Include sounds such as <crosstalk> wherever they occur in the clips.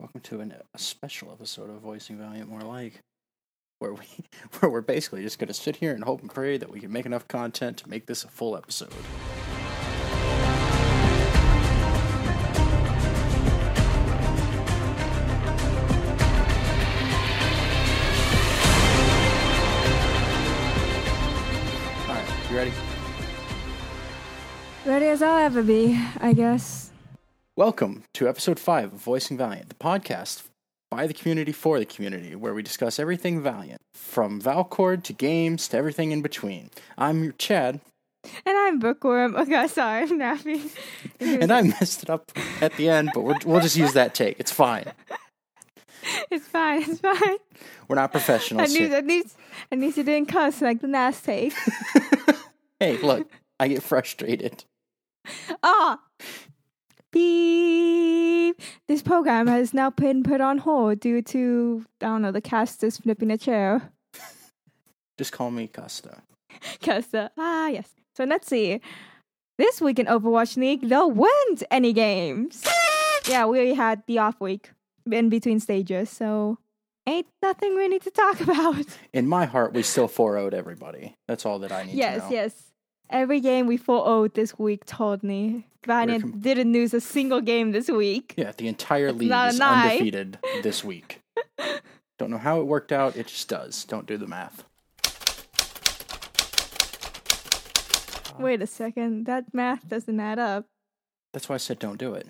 Welcome to an, a special episode of Voicing Valiant More Like, where we <laughs> where we're basically just gonna sit here and hope and pray that we can make enough content to make this a full episode. All right, you ready? Ready as I'll ever be, I guess. Welcome to episode 5 of Voicing Valiant, the podcast by the community for the community, where we discuss everything Valiant, from Valcord to games to everything in between. I'm your Chad, And I'm Bookworm. Okay, sorry, I'm napping. <laughs> and I messed it up at the end, but we'll, we'll just use that take. It's fine. <laughs> It's fine, it's fine. We're not At professionals. least, here. at least, at least you didn't cuss like the last take. <laughs> Hey, look, I get frustrated. Ah! Beep! This program has now been put on hold due to, I don't know, the cast is flipping a chair. <laughs> Just call me Costa. Uh, ah, yes. So let's see. This week in Overwatch League, there weren't any games. yeah, we had the off week in between stages, so ain't nothing we need to talk <laughs> about. In my heart, we still 4 0'd everybody. That's all that I need yes, to know. yes. Every game we 4 0 this week told me. Valiant com- didn't lose a single game this week. Yeah, the entire league not is undefeated <laughs> this week. Don't know how it worked out. It just does. Don't do the math. Wait a second, that math doesn't add up. That's why I said don't do it.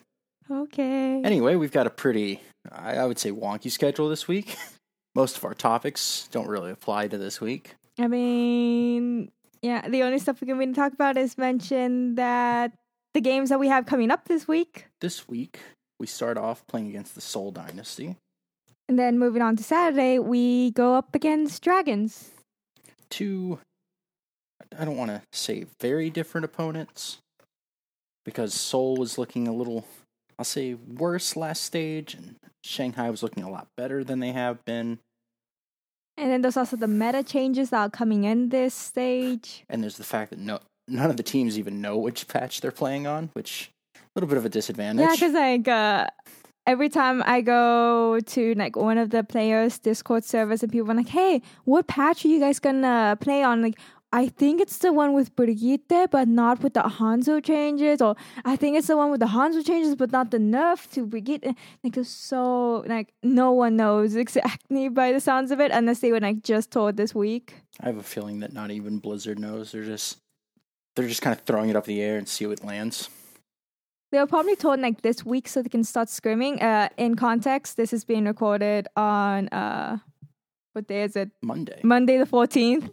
Okay. Anyway, we've got a pretty, I, I would say, wonky schedule this week. <laughs> Most of our topics don't really apply to this week. I mean, yeah, the only stuff we can really talk about is mention that the games that we have coming up this week. This week, we start off playing against the Seoul Dynasty. And then moving on to Saturday, we go up against Dragons. Two, I don't want to say very different opponents, because Seoul was looking a little, I'll say, worse last stage, and Shanghai was looking a lot better than they have been. And then there's also the meta changes that are coming in this stage. And there's the fact that no, none of the teams even know which patch they're playing on, which a little bit of a disadvantage. Yeah, because like uh, every time I go to like one of the players' Discord servers and people are like, "Hey, what patch are you guys gonna play on?" Like, I think it's the one with Brigitte, but not with the Hanzo changes, or I think it's the one with the Hanzo changes, but not the nerf to Brigitte. Like, it's so like no one knows <laughs> exactly by the sounds of it, unless they were like just told this week. I have a feeling that not even Blizzard knows. They're just they're just kind of throwing it up the air and see what lands. They were probably told like this week so they can start scrimming. Uh, in context, this is being recorded on uh, what day is it? Monday. Monday the fourteenth.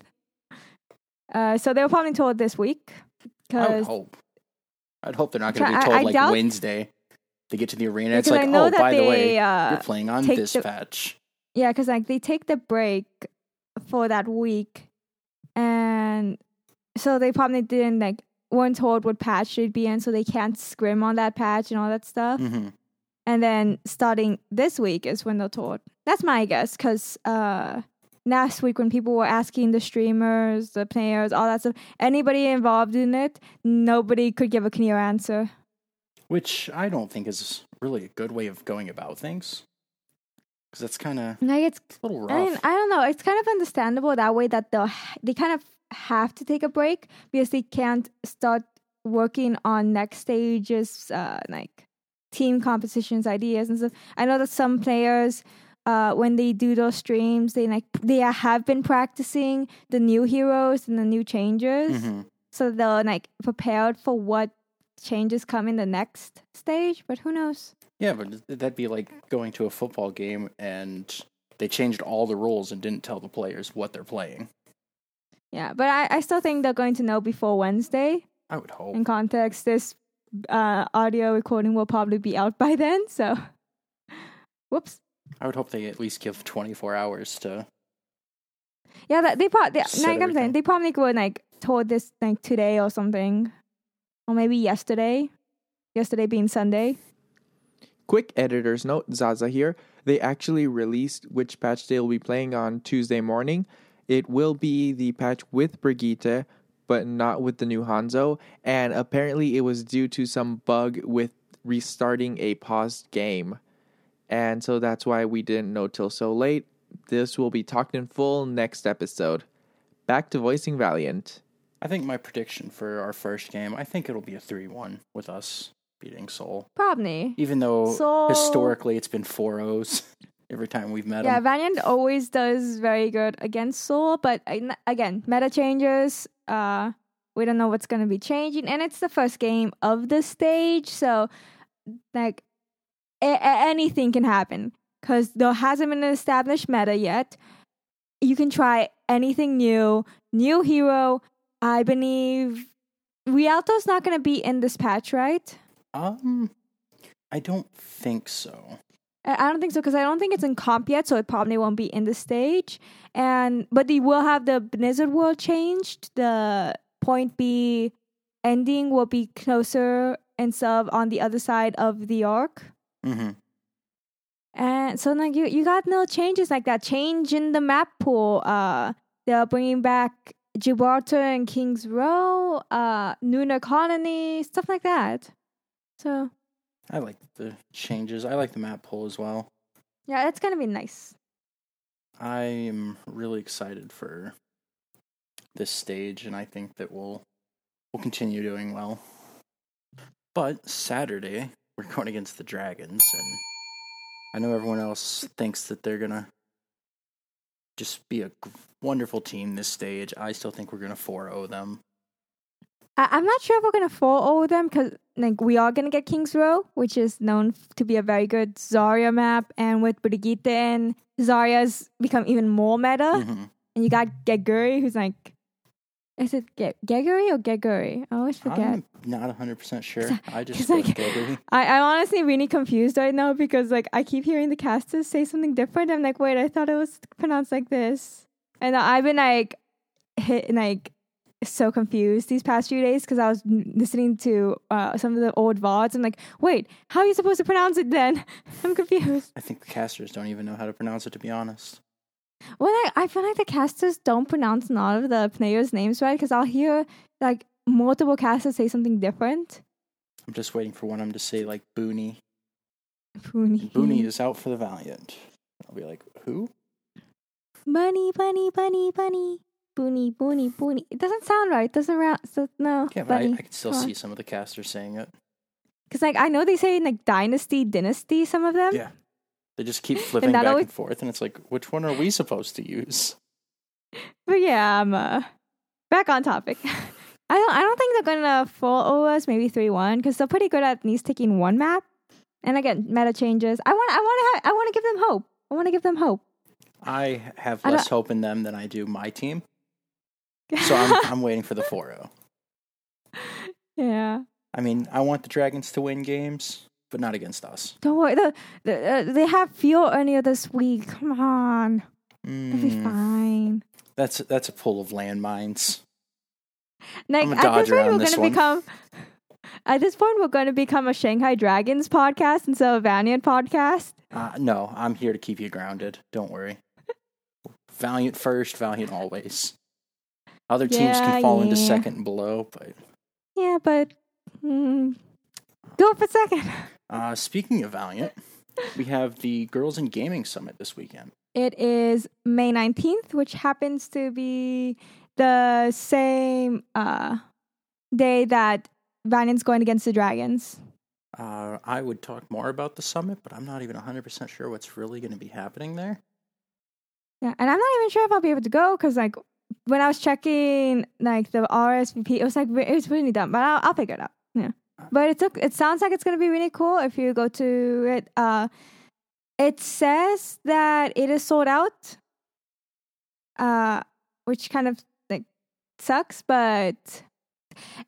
Uh, so they were probably told this week I would hope. I'd hope they're not going to be told I like doubt- Wednesday. They get to the arena. It's because like, I know oh, by they the way, uh, you're playing on this the- patch. yeah, because like they take the break for that week, and so they probably didn't like weren't told what patch they'd be in, so they can't scrim on that patch and all that stuff. hmm And then starting this week is when they're told. That's my guess, because uh, last week when people were asking the streamers, the players, all that stuff, anybody involved in it, nobody could give a clear answer. Which I don't think is really a good way of going about things. Because that's kind of Like it's, a little rough. I mean, I don't know. It's kind of understandable that way that they they kind of have to take a break because they can't start working on next stages, uh, like team compositions, ideas, and stuff. I know that some players, uh, when they do those streams, they like they have been practicing the new heroes and the new changes, Mhm. so they're like prepared for what changes come in the next stage. But who knows? Yeah, but that'd be like going to a football game and they changed all the rules and didn't tell the players what they're playing. Yeah, but I, I still think they're going to know before Wednesday. I would hope. in context, this uh, audio recording will probably be out by then. So, <laughs> whoops. I would hope they at least give 24 hours to. Yeah, that, they probably Set like I'm saying they probably were like told this like today or something, or maybe yesterday. Yesterday being Sunday. Quick editor's note, Zaza here. They actually released which patch they'll be playing on Tuesday morning. It will be the patch with Brigitte, but not with the new Hanzo. And apparently, it was due to some bug with restarting a paused game. And so that's why we didn't know till so late. This will be talked in full next episode. Back to voicing Valiant. I think my prediction for our first game, I think it'll be a 3 1 with us beating Seoul. Probably. Even though Seoul- historically it's been 4 O's <laughs> every time we've met Yeah, them. Valiant always does very good against Seoul, but again, meta changes. Uh, we don't know what's going to be changing, and it's the first game of the stage, so like a- anything can happen because there hasn't been an established meta yet. You can try anything new, new hero. I believe Rialto's not going to be in this patch, right? Um, I don't think so. I don't think so because I don't think it's in comp yet, so it probably won't be in the stage. And but they will have the Blizzard world changed. The point B ending will be closer instead of on the other side of the arc. Hmm And so like you you got no changes like that. Change in the map pool. Uh, they're bringing back Gibraltar and Kings Row, uh, Lunar Colony, stuff like that. So I like the changes. I like the map pool as well. yeah, it's gonna be nice. I am really excited for this stage, and I think that we'll we'll continue doing well. But Saturday we're going against the Dragons, and I know everyone else thinks that they're gonna just be a wonderful team this stage. I still think we're gonna 4-0 them. I- I'm not sure if we're gonna fall over them because like we are gonna get Kings Row, which is known to be a very good Zarya map, and with Brigitte and Zarya's become even more meta. Mhm. And you got Geguri, who's like, is it Ge- Geguri or Geguri? I always forget. I'm not 100% sure. I just 'cause, go like, Gregory. I, I'm honestly really confused right now because like I keep hearing the casters say something different. I'm like, wait, I thought it was pronounced like this, and I've been like, hit and like so confused these past few days because I was listening to uh, some of the old vods. I'm like, wait, how are you supposed to pronounce it then? <laughs> I'm confused. I think the casters don't even know how to pronounce it, to be honest. Well, I, I feel like the casters don't pronounce a lot of the players' names right because I'll hear like multiple casters say something different. I'm just waiting for one of them to say, like, Booney. Booney. Booney is out for the Valiant. I'll be like, who? Bunny, bunny, bunny, bunny. Boony, boony, boony. It doesn't sound right. It doesn't round. So, no. Yeah, but I, bunny. I can still Come on. see some of the casters saying it. Because, like, I know they say like dynasty, dynasty, some of them. Yeah. They just keep <laughs> flipping that back always- and forth, and it's like, which one are we supposed to use? <laughs> But yeah, I'm uh, back on topic. <laughs> I don't. I don't think they're gonna fall over us. Maybe three one because they're pretty good at at least taking one map. And again, meta changes. I want. I want to. I want to give them hope. I want to give them hope. I have I less hope in them than I do my team. So I'm, I'm waiting for the 4 0. yeah. I mean, I want the Dragons to win games, but not against us. Don't worry. The, the, uh, they have fuel earlier this week. Come on. It'll be Mm, fine. that's that's a pull of landmines. Like at this point, we're gonna become. At this point, we're going to become a Shanghai Dragons podcast instead of a Valiant podcast. Uh, no, I'm here to keep you grounded. Don't worry. <laughs> Valiant first, Valiant always. Other teams Yeah, can fall into second and below, but Yeah, but mm, go for second. <laughs> uh, speaking of Valiant, we have the Girls in Gaming Summit this weekend. It is May nineteenth, which happens to be the same uh, day that Valiant's going against the Dragons. Uh, I would talk more about the summit, but I'm not even 100% sure what's really going to be happening there. Yeah, and I'm not even sure if I'll be able to go because like when I was checking like the RSVP, it was like it was really dumb, but I'll, I'll figure it out. Yeah, but it's it sounds like it's gonna be really cool if you go to it. Uh, it says that it is sold out, uh, which kind of like sucks, but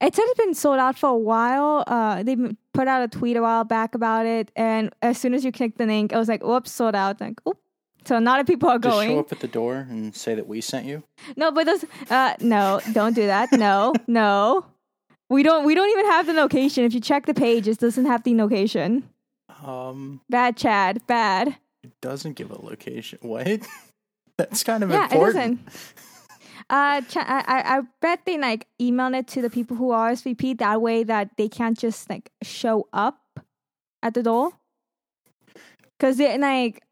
it said it's been sold out for a while. Uh, they put out a tweet a while back about it, and as soon as you click the link, it was like, "Whoops, sold out!" Like, oop. So a lot of people are Just going. show up at the door and say that we sent you. No, but those uh no, don't do that. No, no. We don't we don't even have the location. If you check the page, it doesn't have the location. Um, Bad Chad, bad. it doesn't give a location. What? <laughs> That's kind of yeah, important. it doesn't. <laughs> Uh, Ch- I, I bet they like email it to the people who RSVP that way that they can't just like show up at the door. because they like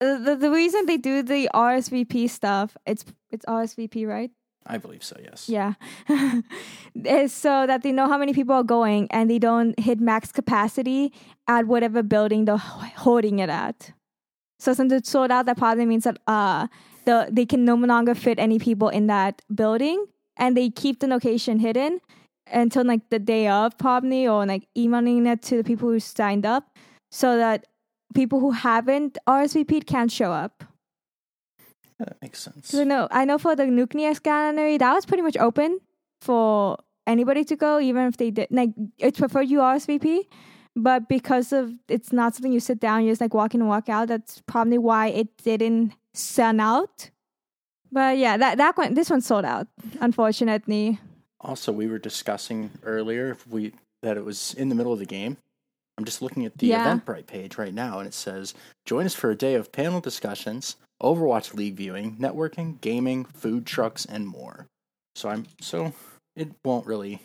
the the reason they do the RSVP stuff. It's it's RSVP, right? I believe so. Yes. Yeah. <laughs> so that they know how many people are going and they don't hit max capacity at whatever building they're holding it at. So since it's sold out, that probably means that uh the they can no longer fit any people in that building and they keep the location hidden until like the day of probably or like emailing it to the people who signed up so that people who haven't RSVP'd can't show up. Yeah, that makes sense. So no, I know for the nucleus gallery that was pretty much open for anybody to go, even if they did like it's preferred you RSVP. But because of it's not something you sit down, you just like walk in and walk out. That's probably why it didn't sell out. But yeah, that that one this one sold out, unfortunately. Also, we were discussing earlier if we that it was in the middle of the game. I'm just looking at the Yeah. Eventbrite page right now, and it says, "Join us for a day of panel discussions, Overwatch League viewing, networking, gaming, food trucks, and more." So I'm so it won't really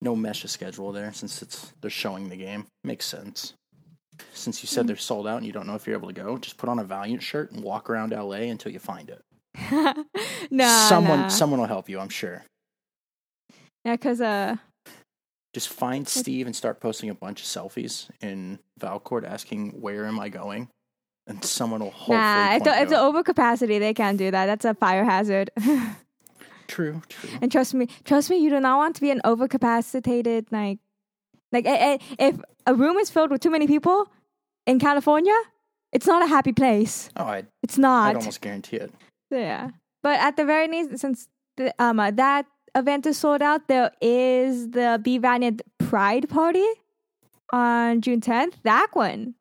no mesh a schedule there since it's they're showing the game. Makes sense. Since you said they're sold out and you don't know if you're able to go, just put on a Valiant shirt and walk around LA until you find it. <laughs> nah, someone someone will help you, I'm sure. yeah, because uh, Just find Steve and start posting a bunch of selfies in Valcord asking where am I going, and someone will hopefully. nah, the, you if the overcapacity, they can't do that. That's a fire hazard. <laughs> true, true. and trust me, trust me, you do not want to be an overcapacitated like, like eh, eh, if a room is filled with too many people in California, it's not a happy place. Oh, I'd, It's not. I'd almost guarantee it. Yeah, but at the very least, since the, um uh, that event is sold out, there is the Valiant Pride Party on June tenth. That one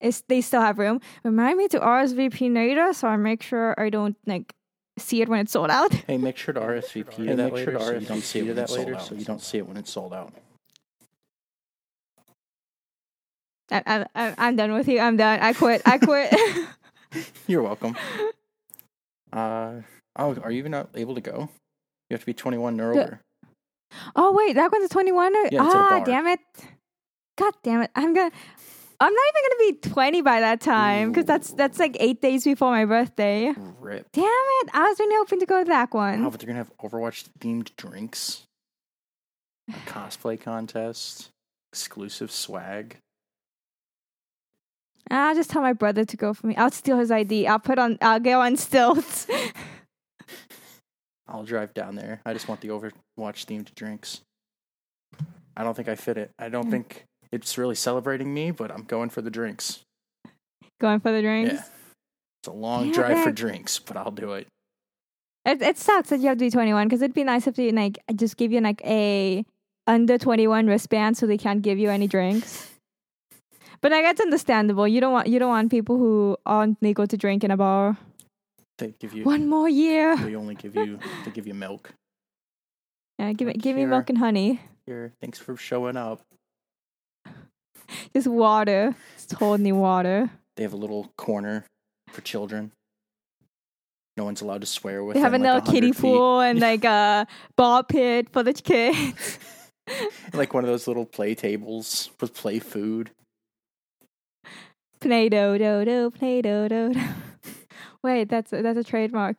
is they still have room. Remind me to RSVP later, so I make sure I don't like see it when it's sold out. Hey, make sure to RSVP Hey, to that make sure to so you don't see it RSVP when that it's sold later, out. so So you you don't see it when it's sold out. I, I, I- I'm done with you. I'm done. I quit. I quit. <laughs> You're welcome. <laughs> Uh oh, are you even not able to go? You have to be 21 or The- over. oh wait, that one's a 21. Yeah, it's at a ah, damn it. God damn it. I'm gonna. I'm not even gonna be 20 by that time because that's that's like eight days before my birthday. Rip. Damn it! I was really hoping to go to that one. Wow, but they're gonna have Overwatch themed drinks, a cosplay contest, exclusive swag. I'll just tell my brother to go for me. I'll steal his ID. I'll put on. I'll go on stilts. <laughs> I'll drive down there. I just want the Overwatch themed drinks. I don't think I fit it. I don't Mm. think it's really celebrating me, but I'm going for the drinks. Going for the drinks. Yeah. It's a long drive for drinks, but I'll do it. It it sucks that you have to be 21 because it'd be nice if they like just give you like a under 21 wristband so they can't give you any drinks. But like that's understandable. You don't want you don't want people who aren't legal to drink in a bar. They give you One more year. they only give you they give you milk. <laughs> Yeah, give me Like give me milk and honey. Here, thanks for showing up. <laughs> Just water. Just holding water. They have a little corner for children. No one's allowed to swear with They have a like, little kiddie feet. pool and <laughs> like a ball pit for the kids. <laughs> like one of those little play tables with play food. Play do do do, play do do do. Wait, that's a, that's a trademark.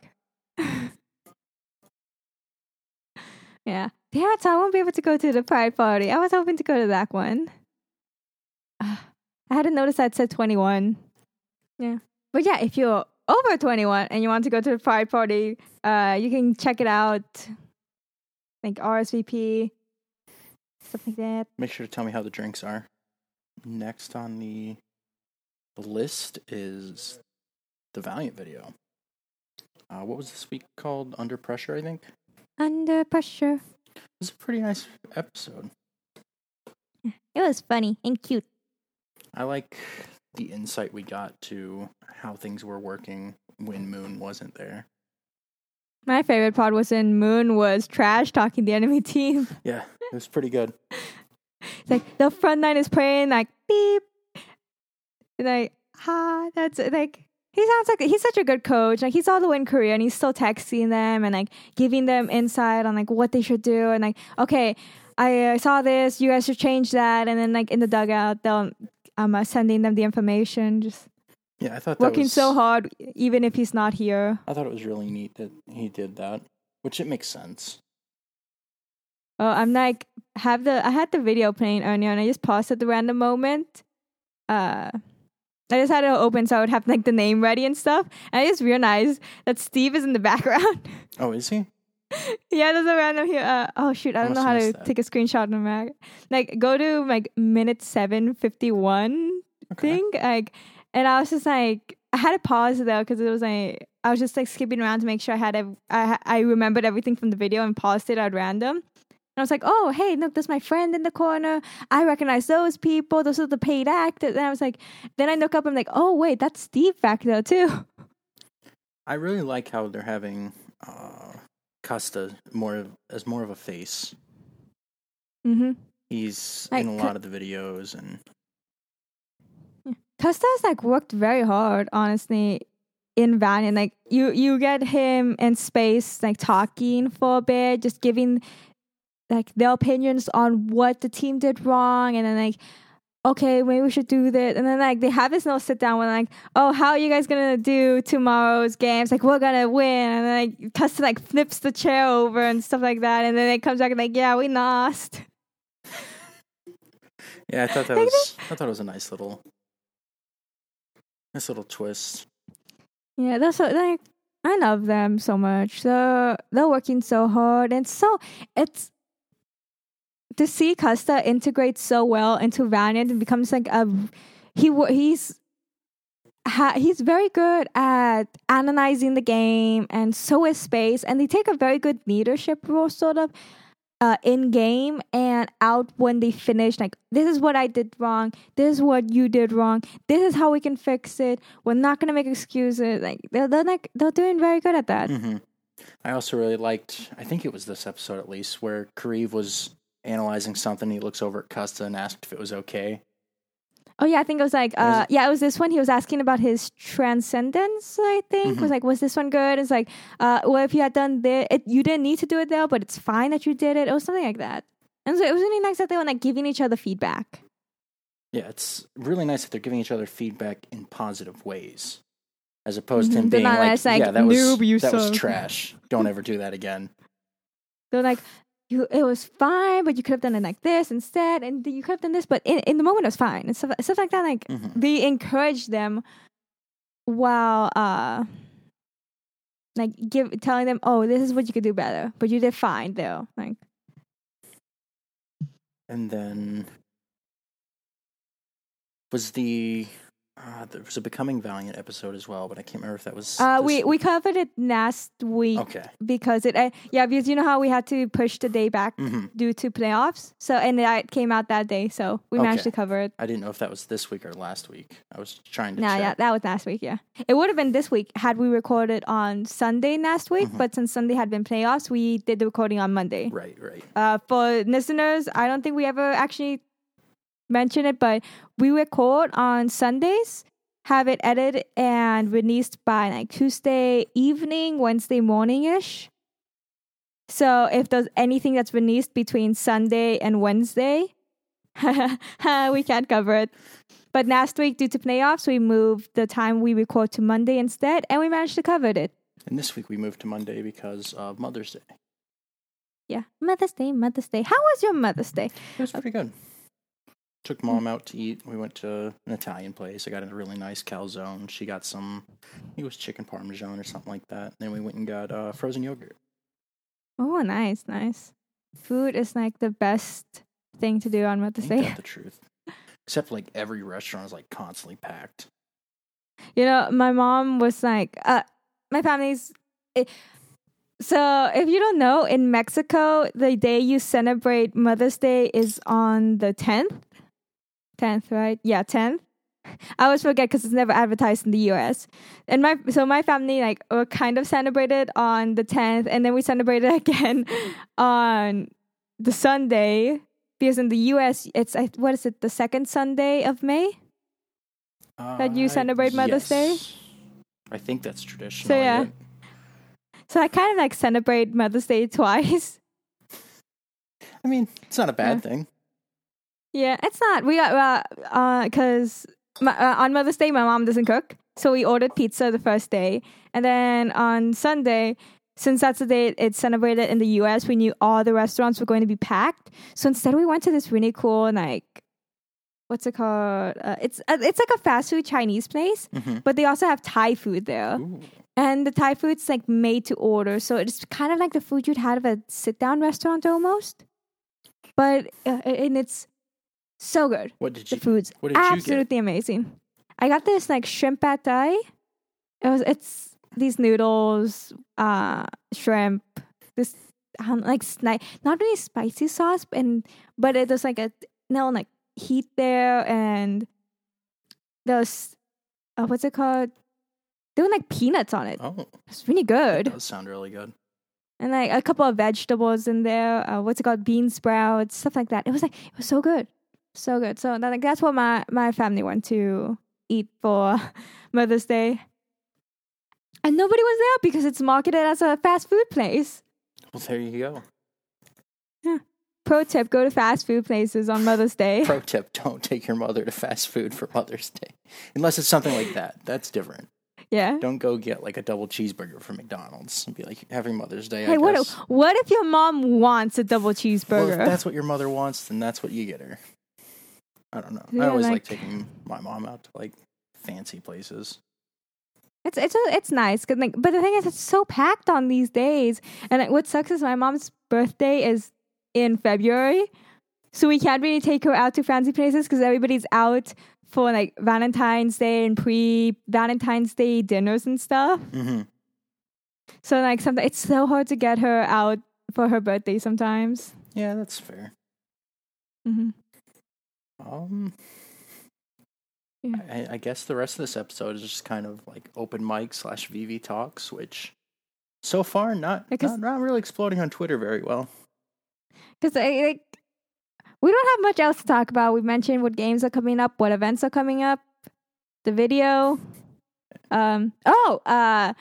yeah. Damn it, so I won't be able to go to the pride party. I was hoping to go to that one. Ah, I hadn't noticed that said 21. Yeah. But yeah, if you're over 21 and you want to go to the pride party, uh, you can check it out. Like RSVP, stuff like that. Make sure to tell me how the drinks are. Next on the the list is the Valiant video. Uh, what was this week called? Under Pressure, I think. Under pressure. It was a pretty nice episode. It was funny and cute. I like the insight we got to how things were working when Moon wasn't there. My favorite part was when Moon was trash talking the enemy <laughs> team. Yeah, it was pretty good. It's <laughs> like the front line is playing like beep. And like, ah, that's like he sounds like he's such a good coach. Like he's all the way in Korea and he's still texting them and like giving them insight on like what they should do and like, okay, I uh, saw this, you guys should change that. And then like in the dugout, they'll I'm uh, sending them the information, just Yeah, I thought that working was, so hard, even if he's not here. I thought it was really neat that he did that, which it makes sense. Oh, I'm like have the I had the video playing earlier and I just paused at the random moment. Uh I just had it open so I would have like the name ready and stuff. And I just realized that Steve is in the <laughs> background. Oh, is he? <laughs> yeah, there's a random here. Uh, oh shoot, I I don't know how to that. take a screenshot on Mac. Like go to like minute seven fifty one Okay. thing. Like, and I was just like, I had to pause though because it was like I was just like skipping around to make sure I had ev- I I remembered everything from the video and paused it at random. And I was like, oh hey, look, there's my friend in the corner. I recognize those people. Those are the paid actors. And I was like, then I look up. And I'm like, oh wait, that's Steve back there too. I really like how they're having uh, Costa more of- as more of a face. Mm-hmm. He's Like, in a lot of the videos, and Costa's like worked very hard, honestly, in Valiant. Like you, you get him in space, like talking for a bit, just giving like their opinions on what the team did wrong, and then like, okay, maybe we should do this, and then like they have this little sit down when like, oh, how are you guys gonna do tomorrow's games? Like we're gonna win, and then like Costa like flips the chair over and stuff like that, and then it comes back and like, yeah, we lost. <laughs> yeah, I thought that Like was I thought it was a nice little, nice little twist. Yeah, that's what, like I love them so much. They're they're working so hard, and so it's to see Costa integrate so well into Valiant and becomes like a he he's ha, he's very good at analyzing the game, and so is Space, and they take a very good leadership role, sort of. Uh, in game and out when they finish, like this is what I did wrong. This is what you did wrong. This is how we can fix it. We're not gonna make excuses. Like they're, they're like they're doing very good at that. hmm I also really liked. I think it was this episode at least where KariV was analyzing something. He looks over at Costa and asked if it was okay. Oh yeah, I think it was like uh yeah, it was this one. He was asking about his transcendence. I think Mhm. was like, was this one good? It's like, uh, well, if you had done this, it, you didn't need to do it though, but it's fine that you did it. It was something like that. And so it was really nice that they were like giving each other feedback. Yeah, it's really nice that they're giving each other feedback in positive ways, as opposed to him They're being like, like, "Yeah, that was "Noob, you that was trash. Don't ever do that again." <laughs> They're like, you, it was fine, but you could have done it like this instead, and you could have done this, but in, in the moment it was fine and stuff, stuff like that. Like Mhm. they encourage them while uh like give telling them, oh, this is what you could do better, but you did fine though. Like And then was the uh, there was a Becoming Valiant episode as well, but I can't remember if that was. uh this we we covered it last week okay. because it uh, yeah because you know how we had to push the day back hmm due to playoffs. So and it came out that day, so we managed to cover it. I didn't know if that was this week or last week. I was trying to No, check. yeah, that was last week. Yeah, it would have been this week had we recorded on Sunday last week. Mhm. But since Sunday had been playoffs, we did the recording on Monday. Right, right. Uh, for listeners, I don't think we ever actually mentioned it, but we record on Sundays, have it edited and released by like Tuesday evening, Wednesday morning ish. So if there's anything that's released between Sunday and Wednesday, <laughs> we can't cover it. But last week, due to playoffs, we moved the time we record to Monday instead, and we managed to cover it. And this week we moved to Monday because of Mother's Day. Yeah, Mother's Day, Mother's Day. How was your Mother's Day? It was pretty good. Took mom out to eat. We went to an Italian place. I got a really nice calzone. She got some, it was chicken parmesan or something like that. Then we went and got uh, frozen yogurt. Oh, nice, nice. Food is like the best thing to do on Mother's Ain't Day. that the truth? Except like every restaurant is like constantly packed. You know, my mom was like, uh, my family's. It, so, if you don't know, in Mexico, the day you celebrate Mother's Day is on the 10th. 10th, right? Yeah, 10th. I always forget because it's never advertised in the US. And my so my family like were kind of celebrated on the 10th, and then we celebrated <laughs> again on the Sunday because in the US it's what is it the second Sunday of May? That you Uh, celebrate Mother's Day? I think that's traditional. So yeah. So I kind of like celebrate Mother's Day <laughs> twice. I mean, it's not a bad thing. Yeah, it's not. We got uh uh because uh, on Mother's Day my mom doesn't cook, so we ordered pizza the first day, and then on Sunday. Since that's the day it's celebrated in the U.S., we knew all the restaurants were going to be packed. So instead, we went to this really cool like, what's it called? Uh, it's uh, it's like a fast food Chinese place, hmm but they also have Thai food there. Ooh. And the Thai food's like made to order, so it's kind of like the food you'd have at a sit down restaurant almost. But uh, and it's so good. What did The food's what did you get? absolutely amazing. I got this like shrimp pad thai. It was it's these noodles, uh, shrimp, this um, like sni- not really spicy sauce, and but it was like a no like heat there, and there's uh, what's it called? There were like peanuts on it. Oh, It's really that good. does sound really good. And like a couple of vegetables in there. Uh, what's it called? Bean sprouts, stuff like that. It was like it was so good, so good. So that, like that's what my my family went to eat for <laughs> Mother's Day. And nobody was there because it's marketed as a fast food place. Well, there you go. Yeah. Pro tip: Go to fast food places on Mother's Day. <laughs> Pro tip: Don't take your mother to fast food for Mother's Day, unless it's something like that. That's different. yeah. Don't go get like a double cheeseburger from McDonald's and be like, "Happy Mother's Day." Hey, I what? guess. What if your mom wants a double Well, cheeseburger? if that's what your mother wants, then that's what you get her. I don't know. Yeah, I always like, like- taking my mom out to like fancy places. It's it's a, it's nice, 'cause, like, but the thing is, it's so packed on these days. And like, what sucks is my mom's birthday is in February, so we can't really take her out to fancy places because everybody's out for like Valentine's Day and pre Valentine's Day dinners and stuff. hmm So like, sometimes it's so hard to get her out for her birthday sometimes. Yeah, that's fair. hmm Um, Yeah. I, I guess the rest of this episode is just kind of like open mic slash VV talks, which so far not not, not really exploding on Twitter very well. Because like, we don't have much else to talk about. We mentioned what games are coming up, what events are coming up, the video. Um. Oh. Uh.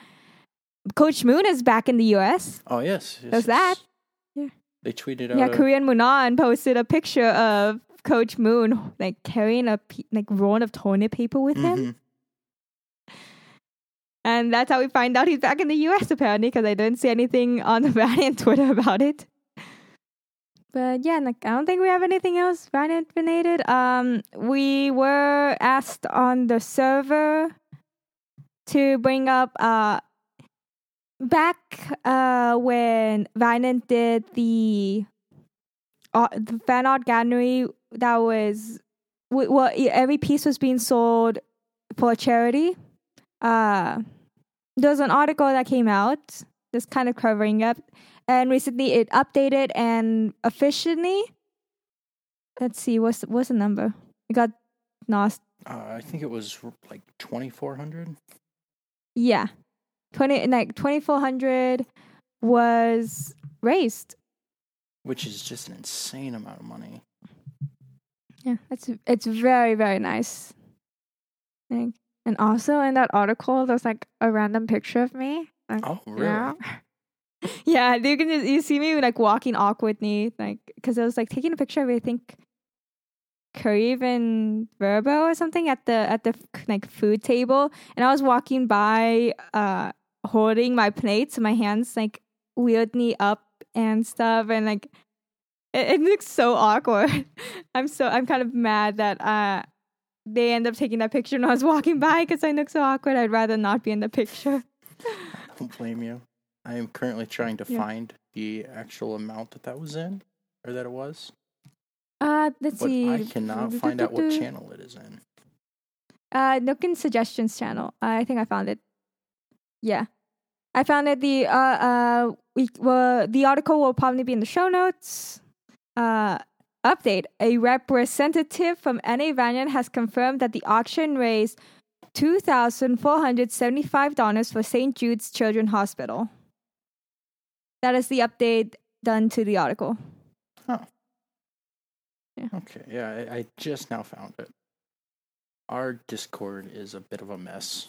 Coach Moon is back in the U.S. Oh yes, yes, There's that. yes. Yeah. They tweeted out. Yeah, Korean Munan posted a picture of Coach Moon like carrying a like roll of toilet paper with him, Mhm. and that's how we find out he's back in the U.S. Apparently, because I didn't see anything on the <laughs> Valiant Twitter about it. But yeah, like I don't think we have anything else Valiant related. Um, we were asked on the server to bring up uh back uh when Valiant did the uh, the fan art gallery that was well every piece was being sold for charity. Uh there was an article that came out just kind of covering up and recently it updated and officially let's see what's what's the number? It got lost. Uh, I think it was like twenty four hundred. yeah. 20 like 2400 was raised. Which is just an insane amount of money. Yeah, it's it's very very nice. Like, and also in that article, there's like a random picture of me. Like, Oh, really? <laughs> Yeah. yeah, you can just, you see me like walking awkwardly, like because I was like taking a picture of I think KariV and Verbo or something at the at the like food table, and I was walking by, uh, holding my plates, my hands like weirdly up and stuff, and like it, it looks so awkward. <laughs> I'm so I'm kind of mad that uh they end up taking that picture and I was walking by because I look so awkward. I'd rather not be in the picture. <laughs> I don't blame you. I am currently trying to Yeah. find the actual amount that that was in, or that it was, Uh, let's but see. I cannot <laughs> find out what channel it is in. Uh, Nookin Suggestions channel. I think I found it. Yeah, I found it. The uh uh we well the article will probably be in the show notes. Uh, update: A representative from NA Valiant has confirmed that the auction raised two thousand four hundred seventy-five dollars for St. Jude's Children's Hospital. That is the update done to the article. Oh. Okay, yeah, I, I just now found it. Our Discord is a bit of a mess.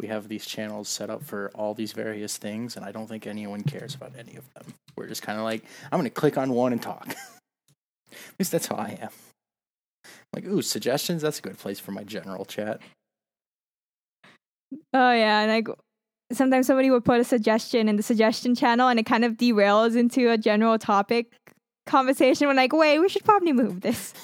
We have these channels set up for all these various things, and I don't think anyone cares about any of them. We're just kind of like, I'm going to click on one and talk. <laughs> At least that's how I am. Like, ooh, suggestions. That's a good place for my general chat. Oh yeah, and like sometimes somebody would put a suggestion in the suggestion channel, and it kind of derails into a general topic conversation. We're like, wait, we should probably move this.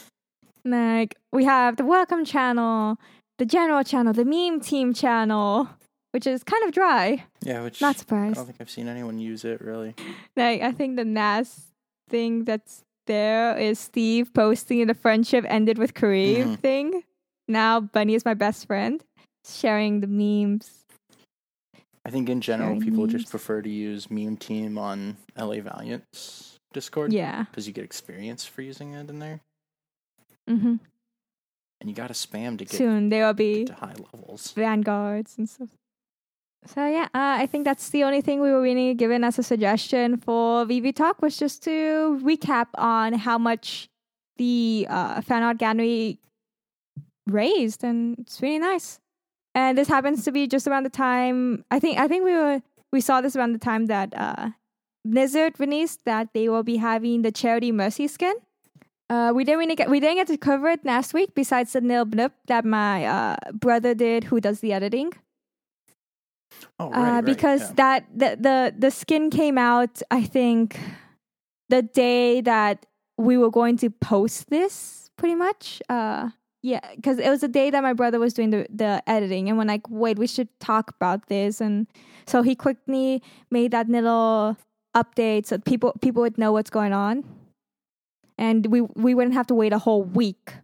And, like we have the welcome channel, the general channel, the meme team channel, which is kind of dry. Yeah, which Not surprised. I don't think I've seen anyone use it really. <laughs> Like I think the NAS thing that's there is Steve posting the friendship ended with KariV Mhm. thing. Now Bunny is my best friend, sharing the memes. I think in general, Sharing people memes. just prefer to use meme team on LA Valiant's Discord. Yeah. because you get experience for using it in there, hmm and you got to spam to get Soon there will be to high levels. vanguards and stuff. So yeah, uh, I think that's the only thing we were really given as a suggestion for VV Talk was just to recap on how much the uh, fan art gallery raised, and it's really nice. And this happens to be just around the time I think I think we were we saw this around the time that uh, Blizzard released that they will be having the charity Mercy skin. Uh, we didn't really get we didn't get to cover it last week. Besides the nil blip that my uh, brother did, who does the editing, Oh, right, uh, right, because yeah. that the, the the skin came out. I think the day that we were going to post this, pretty much. Uh, yeah, because it was the day that my brother was doing the the editing, and we're like, wait, we should talk about this, and so he quickly made that little update so people people would know what's going on, and we we wouldn't have to wait a whole week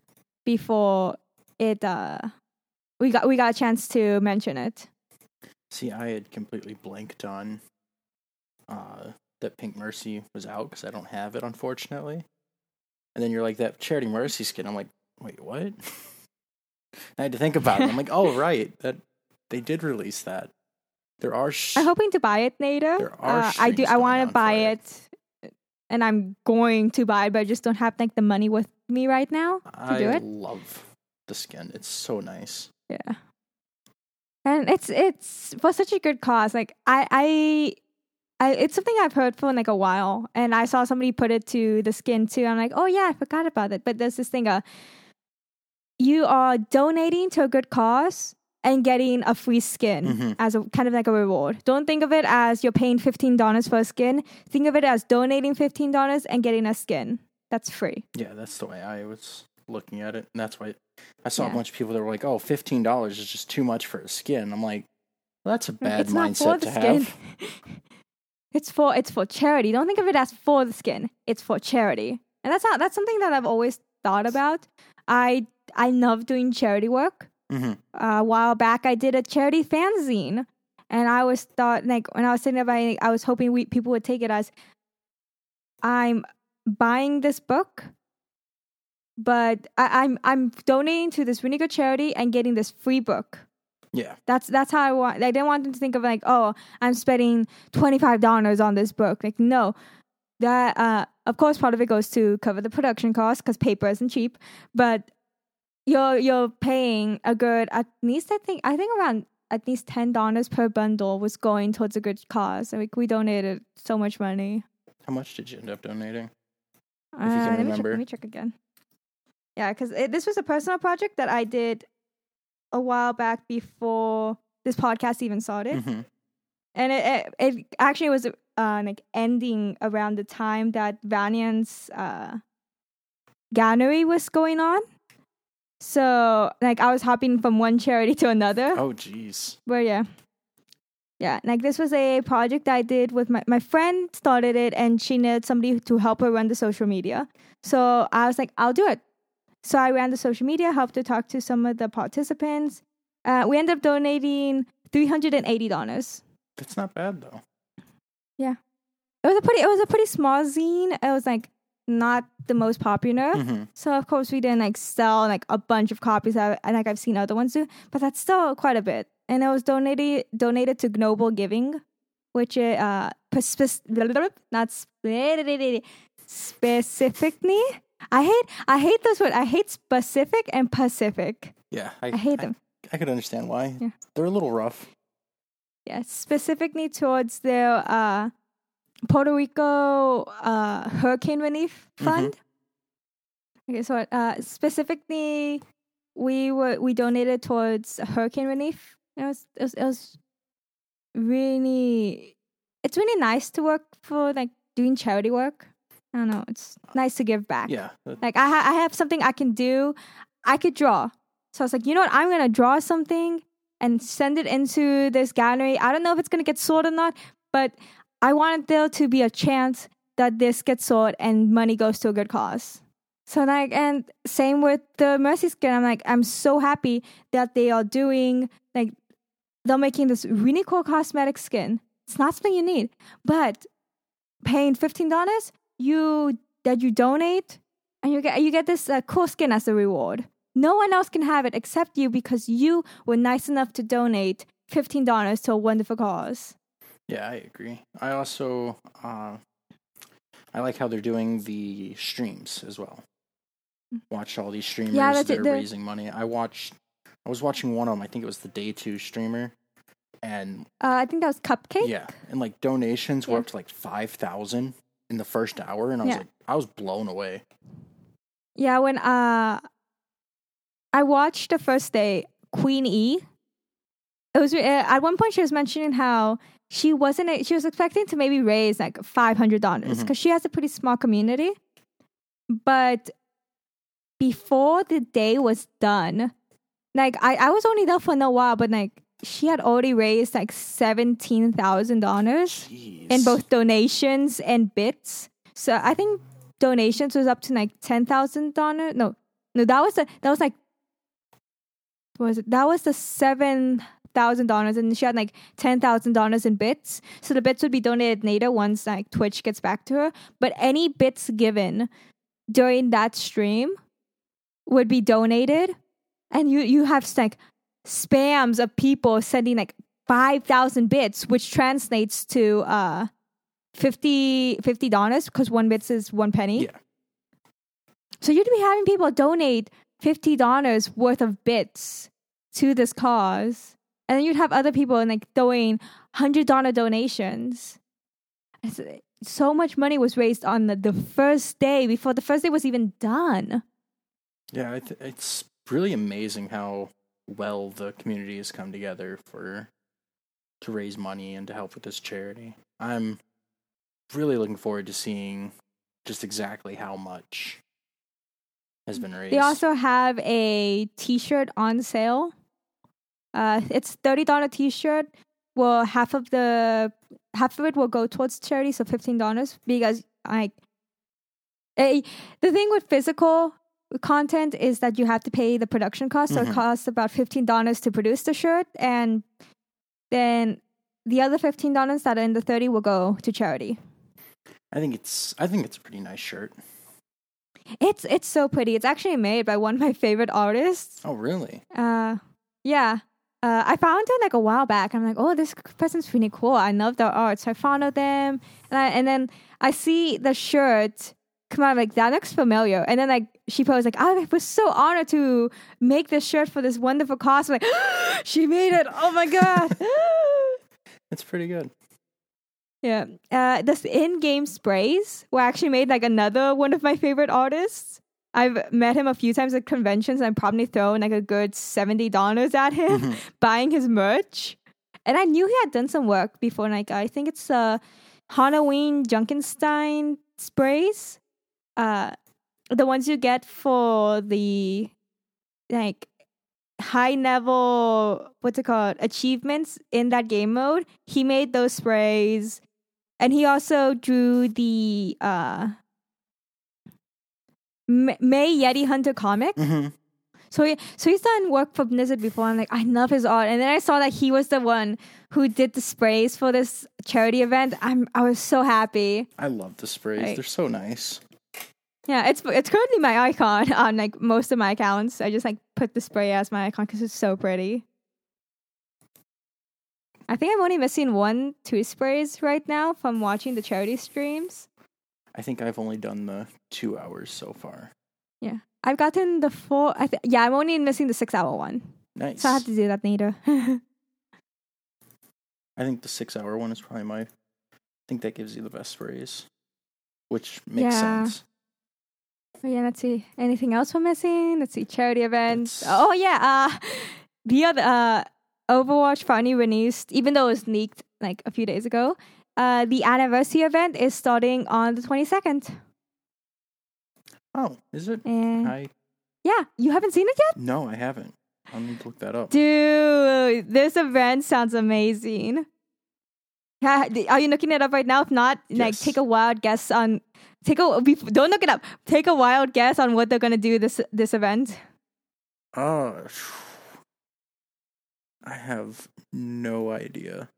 before it. Uh, we got we got a chance to mention it. See, I had completely blanked on uh, that Pink Mercy was out because I don't have it, unfortunately. And then you're like that Charity Mercy skin. I'm like, wait, what? <laughs> I had to think about it. I'm like, oh <laughs> right, that they did release that. There are. Sh- I'm hoping to buy it later. There are Uh, I do. I want to buy for it. And I'm going to buy it, but I just don't have like the money with me right now to I do it. love the skin. It's so nice. Yeah, and it's it's for such a good cause. Like I I. I, it's something I've heard for like a while, and I saw somebody put it to the skin too. I'm like, oh yeah, I forgot about it. But there's this thing, uh, you are donating to a good cause and getting a free skin Mhm. as a kind of like a reward. Don't think of it as you're paying fifteen dollars for a skin. Think of it as donating fifteen dollars and getting a skin. That's free. Yeah, that's the way I was looking at it, and that's why I saw Yeah. a bunch of people that were like, "Oh, fifteen dollars is just too much for a skin." I'm like, well, "That's a bad it's not for mindset the to skin. have." <laughs> it's for it's for charity. Don't think of it as for the skin. It's for charity, and that's how that's something that I've always thought about. I I love doing charity work. Hmm a while back I did a charity fanzine and I was thought like when I was thinking about it, I was hoping we people would take it as I'm buying this book but I, I'm I'm donating to this really good charity and getting this free book. Yeah, That's that's how I want. I didn't want them to think of like, oh, I'm spending twenty five dollars on this book. Like, no, that uh, of course part of it goes to cover the production costs because paper isn't cheap. But you're you're paying a good at least I think I think around at least ten dollars per bundle was going towards a good cause. Like we donated so much money. how much did you end up donating? Uh, you can let, me check, let me check again. Yeah, because this was a personal project that I did a while back before this podcast even started, hmm and it, it it actually was uh like ending around the time that Valiant's uh gallery was going on. So like I was hopping from one charity to another. Oh, jeez. But yeah. Yeah, like this was a project I did with my my friend started it and she needed somebody to help her run the social media. So I was like, I'll do it. So I ran the social media, helped to talk to some of the participants. Uh, we ended up donating three hundred and eighty dollars. That's not bad though. Yeah, it was a pretty it was a pretty small zine. It was like not the most popular. hmm So of course we didn't like sell like a bunch of copies I, and like I've seen other ones do, but that's still quite a bit. And it was donated donated to Global Giving, which is uh not spe- specifically. I hate I hate those words. I hate specific and Pacific. Yeah, I hate them. I, could understand why. Yeah. They're a little rough. Yeah, specifically towards their uh, Puerto Rico uh, hurricane relief Mhm. fund. Okay, so uh, specifically, we were we donated towards hurricane relief. It was, it was it was really it's really nice to work for like doing charity work. I don't know. It's nice to give back. Yeah. Like I ha- I have something I can do. I could draw. So I was like, you know what? I'm gonna draw something and send it into this gallery. I don't know if it's gonna get sold or not, but I wanted there to be a chance that this gets sold and money goes to a good cause. So like, and same with the Mercy skin. I'm like, I'm so happy that they are doing like they're making this really cool cosmetic skin. It's not something you need, but paying fifteen dollars, you that you donate, and you get you get this uh, cool skin as a reward. No one else can have it except you because you were nice enough to donate fifteen dollars to a wonderful cause. Yeah, I agree. I also uh, I like how they're doing the streams as well. Watch all these streamers that's that it, are raising money. I watched. I was watching one of them. I think it was the day two streamer, and Uh, I think that was Cupcake. yeah, and like donations were up to like five thousand in the first hour, and I was Yeah. like, I was blown away. Yeah, when uh I watched the first day Queen E. It was uh, at one point she was mentioning how she wasn't she was expecting to maybe raise like five hundred dollars Mhm. because she has a pretty small community, but before the day was done, like I I was only there for a while, but like she had already raised like seventeen thousand dollars in both donations and bits. So I think donations was up to like ten thousand dollars. No, no, that was the that was like was it? That was the seven thousand dollars, and she had like ten thousand dollars in bits. So the bits would be donated later once like Twitch gets back to her. But any bits given during that stream would be donated, and you you have like spams of people sending like five thousand bits, which translates to uh 50 dollars because one bits is one penny. Yeah. So you'd be having people donate fifty dollars worth of bits to this cause, and then you'd have other people like throwing hundred dollar donations. So much money was raised on the, the first day before the first day was even done. Yeah, I th- it's really amazing how well the community has come together for to raise money and to help with this charity. I'm really looking forward to seeing just exactly how much has been raised. They also have a T-shirt on sale. Uh, it's thirty dollar T-shirt. Well, half of the half of it will go towards charity, so fifteen dollars. Because like, eh, the thing with physical content is that you have to pay the production cost. So Mhm. it costs about fifteen dollars to produce the shirt, and then the other fifteen dollars that are in the thirty will go to charity. I think it's I think it's a pretty nice shirt. It's it's so pretty. It's actually made by one of my favorite artists. Oh, really? Uh, yeah. Uh, I found it like a while back. I'm like, oh, this person's really cool. I love their art. So I followed them, and, I, and then I see the shirt come out. I'm like, that looks familiar. And then like she posed like, I was so honored to make this shirt for this wonderful cause. I'm like, <gasps> she made it. Oh my god. <laughs> <laughs> It's pretty good. yeah. Uh, this in-game sprays were actually made like another one of my favorite artists. I've met him a few times at conventions and I've probably thrown like a good seventy dollars at him Mhm. <laughs> buying his merch. And I knew he had done some work before. Like I think it's uh Halloween Junkenstein sprays. Uh the ones you get for the like high level what's it called achievements in that game mode. He made those sprays. And he also drew the uh Ma- Mei Yeti Hunter comic. hmm So he, so he's done work for Blizzard before. I'm like, I love his art. And then I saw that he was the one who did the sprays for this charity event. I'm I was so happy. I love the sprays. Right. They're so nice. Yeah, it's it's currently my icon <laughs> on like most of my accounts. I just like put the spray as my icon because it's so pretty. I think I'm only missing one, two sprays right now from watching the charity streams. I think I've only done the two hours so far. Yeah, I've gotten the four. I th- yeah, I'm only missing the six hour one, Nice. so I have to do that later. <laughs> I think the six hour one is probably my. I think that gives you the best sprays, which makes Yeah. sense. Oh, yeah, let's see. Anything else we're missing? Let's see. Charity events. Oh yeah. Uh, <laughs> the other uh, Overwatch finally released, even though it was leaked like a few days ago. Uh, the anniversary event is starting on the twenty second. Oh, is it? And I yeah, you haven't seen it yet, no, I haven't. I'll need to look that up. dude. This event sounds amazing. Yeah, are you looking it up right now? If not, like take a wild guess on. Take a don't look it up. Take a wild guess on what they're gonna do this this event. Oh, <sighs> I have no idea.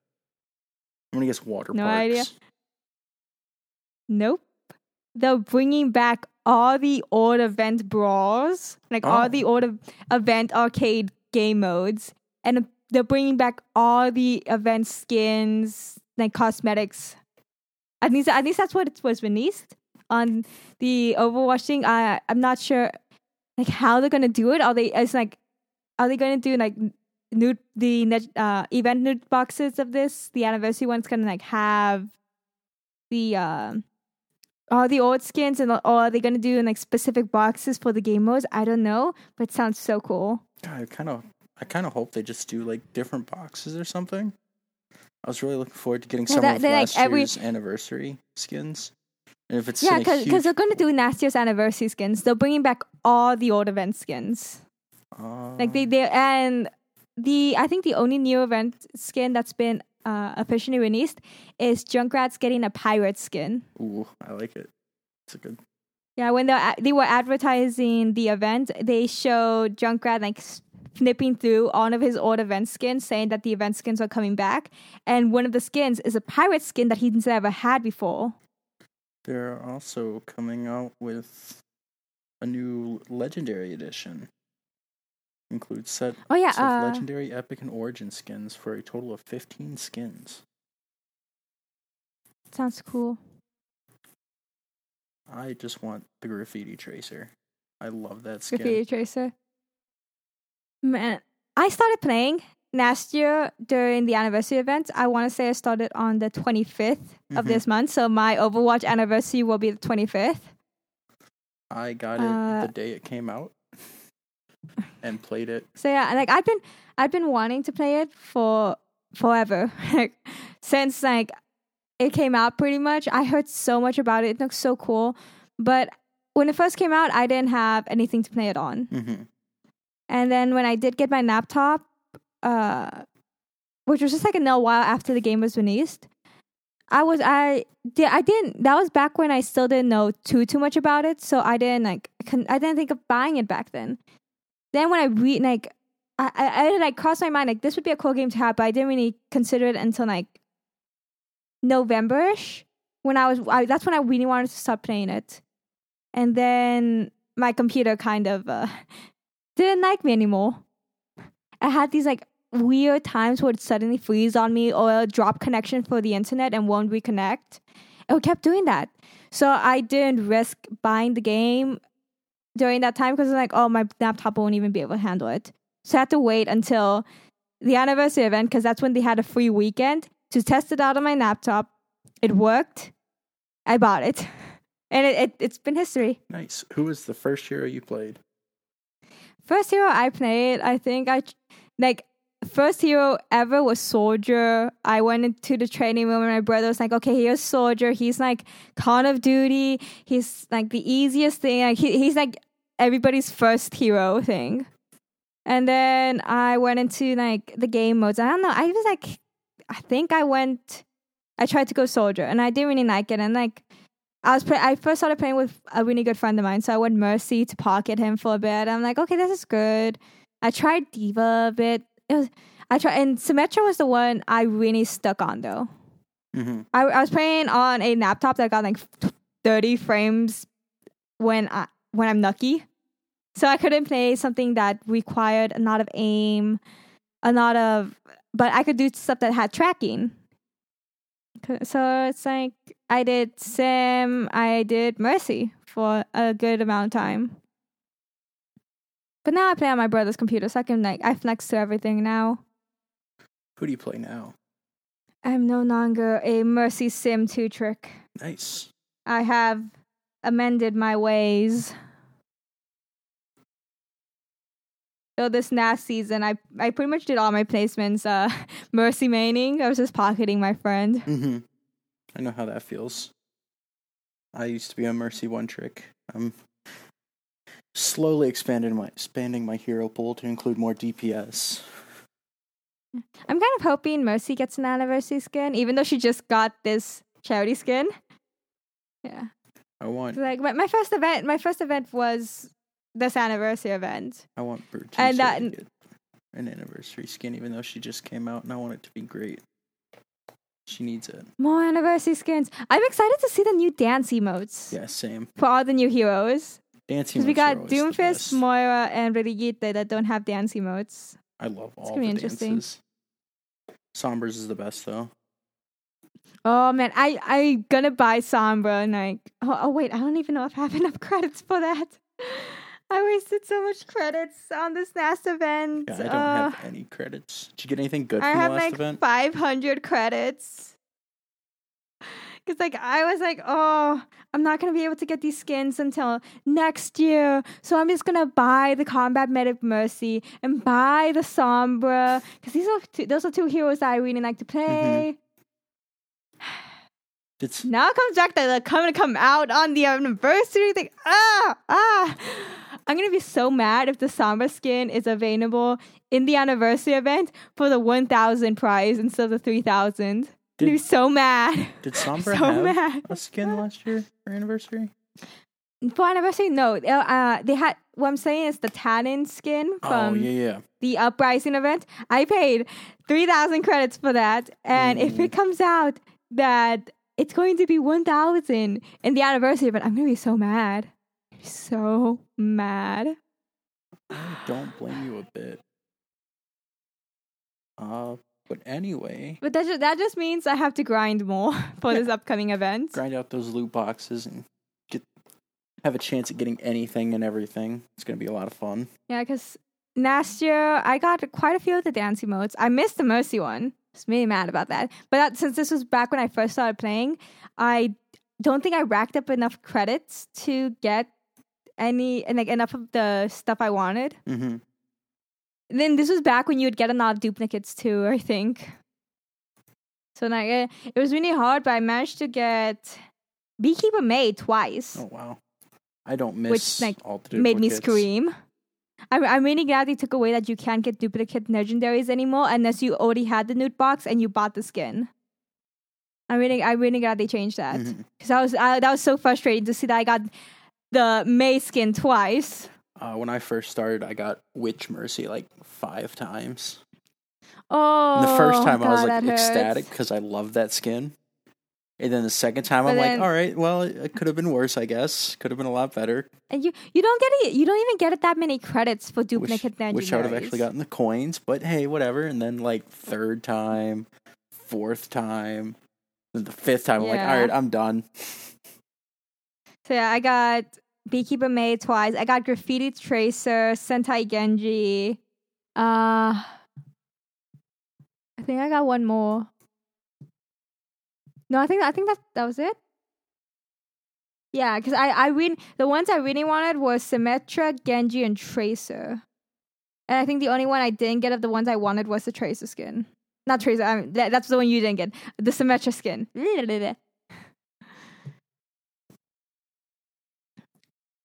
I'm gonna guess water No parks. idea. Nope. They're bringing back all the old event brawls, like all Oh. the old event arcade game modes, and they're bringing back all the event skins, like cosmetics. At least, at least that's what it was released on the Overwatching. I I'm not sure, like how they're gonna do it. Are they? It's like, are they gonna do like nude the uh, event nude boxes of this? The anniversary one's gonna like have the uh, all the old skins, and or are they gonna do like specific boxes for the game modes? I don't know, but it sounds so cool. I kind of, I kind of hope they just do like different boxes or something. I was really looking forward to getting some that- of like, last every- year's anniversary skins. And if it's Yeah, in because huge, they're gonna do last year's anniversary skins. They're bringing back all the old event skins. Like they Uh, they and the I think the only new event skin that's been uh, officially released is Junkrat's getting a pirate skin. ooh, I like it. It's a good. Yeah, when they they were advertising the event, they showed Junkrat like flipping through all of his old event skins, saying that the event skins are coming back, and one of the skins is a pirate skin that he's never had before. They're also coming out with a new legendary edition. Includes set Oh yeah, of uh, legendary, epic, and origin skins for a total of 15 skins. sounds cool. I just want the graffiti tracer. I love that skin. Graffiti Tracer. Man, I started playing last year during the anniversary event. I want to say I started on the 25th of Mhm. this month, so my Overwatch anniversary will be the 25th. I got it Uh, the day it came out and played it. So yeah, like I've been I've been wanting to play it for forever. <laughs> like since like it came out pretty much. I heard so much about it. It looks so cool. But when it first came out, I didn't have anything to play it on. hmm And then when I did get my laptop, uh, which was just like a little while after the game was released, I was I did I didn't that was back when I still didn't know too too much about it, so I didn't like con- I didn't think of buying it back then. Then when I read like I I, I like crossed my mind like this would be a cool game to have, but I didn't really consider it until like November-ish when I was I, that's when I really wanted to start playing it, and then my computer kind of uh, <laughs> didn't like me anymore. I had these like weird times where it suddenly freeze on me or drop connection for the internet and won't reconnect. It kept doing that. So I didn't risk buying the game during that time because I'm like, oh, my laptop won't even be able to handle it. So I had to wait until the anniversary event because that's when they had a free weekend to test it out on my laptop. It worked. I bought it. <laughs> And it, it, it's been history. Nice. Who was the first hero you played? First hero I played, I think I like first hero ever was Soldier. I went into the training room and my brother was like, "Okay, here's Soldier. He's like Call of Duty. He's like the easiest thing. Like he, he's like everybody's first hero thing." And then I went into like the game modes. I don't know. I was like, I think I went. I tried to go Soldier, and I didn't really like it. And like, I was play- I first started playing with a really good friend of mine, so I went Mercy to pocket him for a bit. I'm like, okay, this is good. I tried D.Va a bit. It was I tried, and Symmetra was the one I really stuck on though. hmm I, I was playing on a laptop that got like 30 frames when I when I'm lucky, so I couldn't play something that required a lot of aim, a lot of, but I could do stuff that had tracking. So it's like I did Sim, I did Mercy for a good amount of time. But now I play on my brother's computer, so I can like I flex to everything now. Who do you play now? I'm no longer a Mercy Sim 2 trick. Nice. I have amended my ways. So this last season, I I pretty much did all my placements. Uh, <laughs> mercy maining, I was just pocketing my friend. Mm-hmm. I know how that feels. I used to be a mercy one trick. I'm slowly expanding my expanding my hero pool to include more DPS. I'm kind of hoping Mercy gets an anniversary skin, even though she just got this charity skin. Yeah, I want like my, my first event. My first event was this anniversary event. I want Berticia And that- to get an anniversary skin, even though she just came out, and I want it to be great. She needs it. More anniversary skins. I'm excited to see the new dance emotes Yeah, same. for all the new heroes. Dancing. Because we got Doomfist. Moira, and Brigitte that don't have dance emotes. I love all it's gonna be interesting. dances. Sombras is the best though. Oh man, I I gonna buy Sombra and like oh, oh wait, I don't even know if I have <laughs> enough credits for that. I wasted so much credits on this last event. Yeah, I don't Uh, have any credits. Did you get anything good I from the have last like event? 500 credits. Cause like I was like, oh, I'm not gonna be able to get these skins until next year, so I'm just gonna buy the Combat Medic Mercy and buy the Sombra, cause these are two, those are two heroes that I really like to play. Did s- Now comes back that they're coming to come out on the anniversary. Like, ah, ah. I'm gonna be so mad if the Sombra skin is available in the anniversary event for the 1,000 prize instead of the 3,000. I'm gonna Did- so mad. did Sombra so have mad. a skin last year for anniversary? For anniversary, no. Uh, Uh, they had what I'm saying is the Talon skin oh from yeah, yeah. the Uprising event. I paid 3,000 credits for that, and if Mm. it comes out that it's going to be 1,000 in the anniversary event, I'm gonna be so mad. So mad. I don't blame you a bit. Uh, but anyway, But that just, that just means I have to grind more <laughs> for this upcoming event. grind out those loot boxes and get have a chance at getting anything and everything. It's gonna be a lot of fun. Yeah, because last year I got quite a few of the dance emotes. I missed the Mercy one. I was really mad about that. But that, since this was back when I first started playing, I don't think I racked up enough credits to get any and like enough of the stuff I wanted. Mm-hmm. Then this was back when you would get a lot of duplicates too, I think. So like it was really hard, but I managed to get Beekeeper Mei twice, Oh wow, I don't miss Which, like, made me scream. I'm, I'm really glad they took away that you can't get duplicate legendaries anymore unless you already had the loot box and you bought the skin. I'm really, I'm really glad they changed that mm-hmm. because I was, I, that was so frustrating to see that I got the Mei skin twice. Uh, when I first started, I got Witch Mercy like five times. Oh, And the first time I was like ecstatic because I love that skin. And then the second time But I'm then- like, all right, well, it, it could have been worse, I guess. Could have been a lot better. And you, you don't get it. You don't even get it that many credits for duplicate legendaries. Which I would have actually gotten the coins, but hey, whatever. And then like third time, fourth time, the fifth time, I'm like, all right, I'm done. So yeah, I got Beekeeper Mei twice. I got Graffiti Tracer, Sentai Genji. Uh, I think I got one more. No, I think I think that that was it. Yeah, because I I really the ones I really wanted was Symmetra, Genji, and Tracer. And I think the only one I didn't get of the ones I wanted was the Tracer skin. Not Tracer. I mean, that, that's the one you didn't get. The Symmetra skin. <laughs>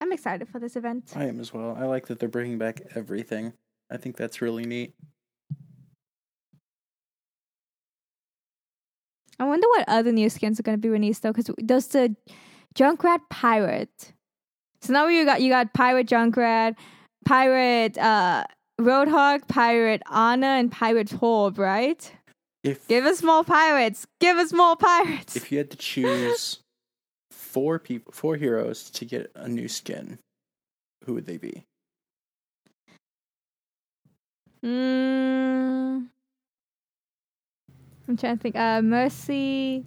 I'm excited for this event. I am as well. I like that they're bringing back everything. I think that's really neat. I wonder what other new skins are going to be released though, because there's the Junkrat Pirate. So now you got you got Pirate Junkrat, Pirate uh, Roadhog, Pirate Ana, and Pirate Torb, right? If Give us more pirates. Give us more pirates. if you had to choose <laughs> four people, four heroes to get a new skin, who would they be? Mm, I'm trying to think. Uh, Mercy,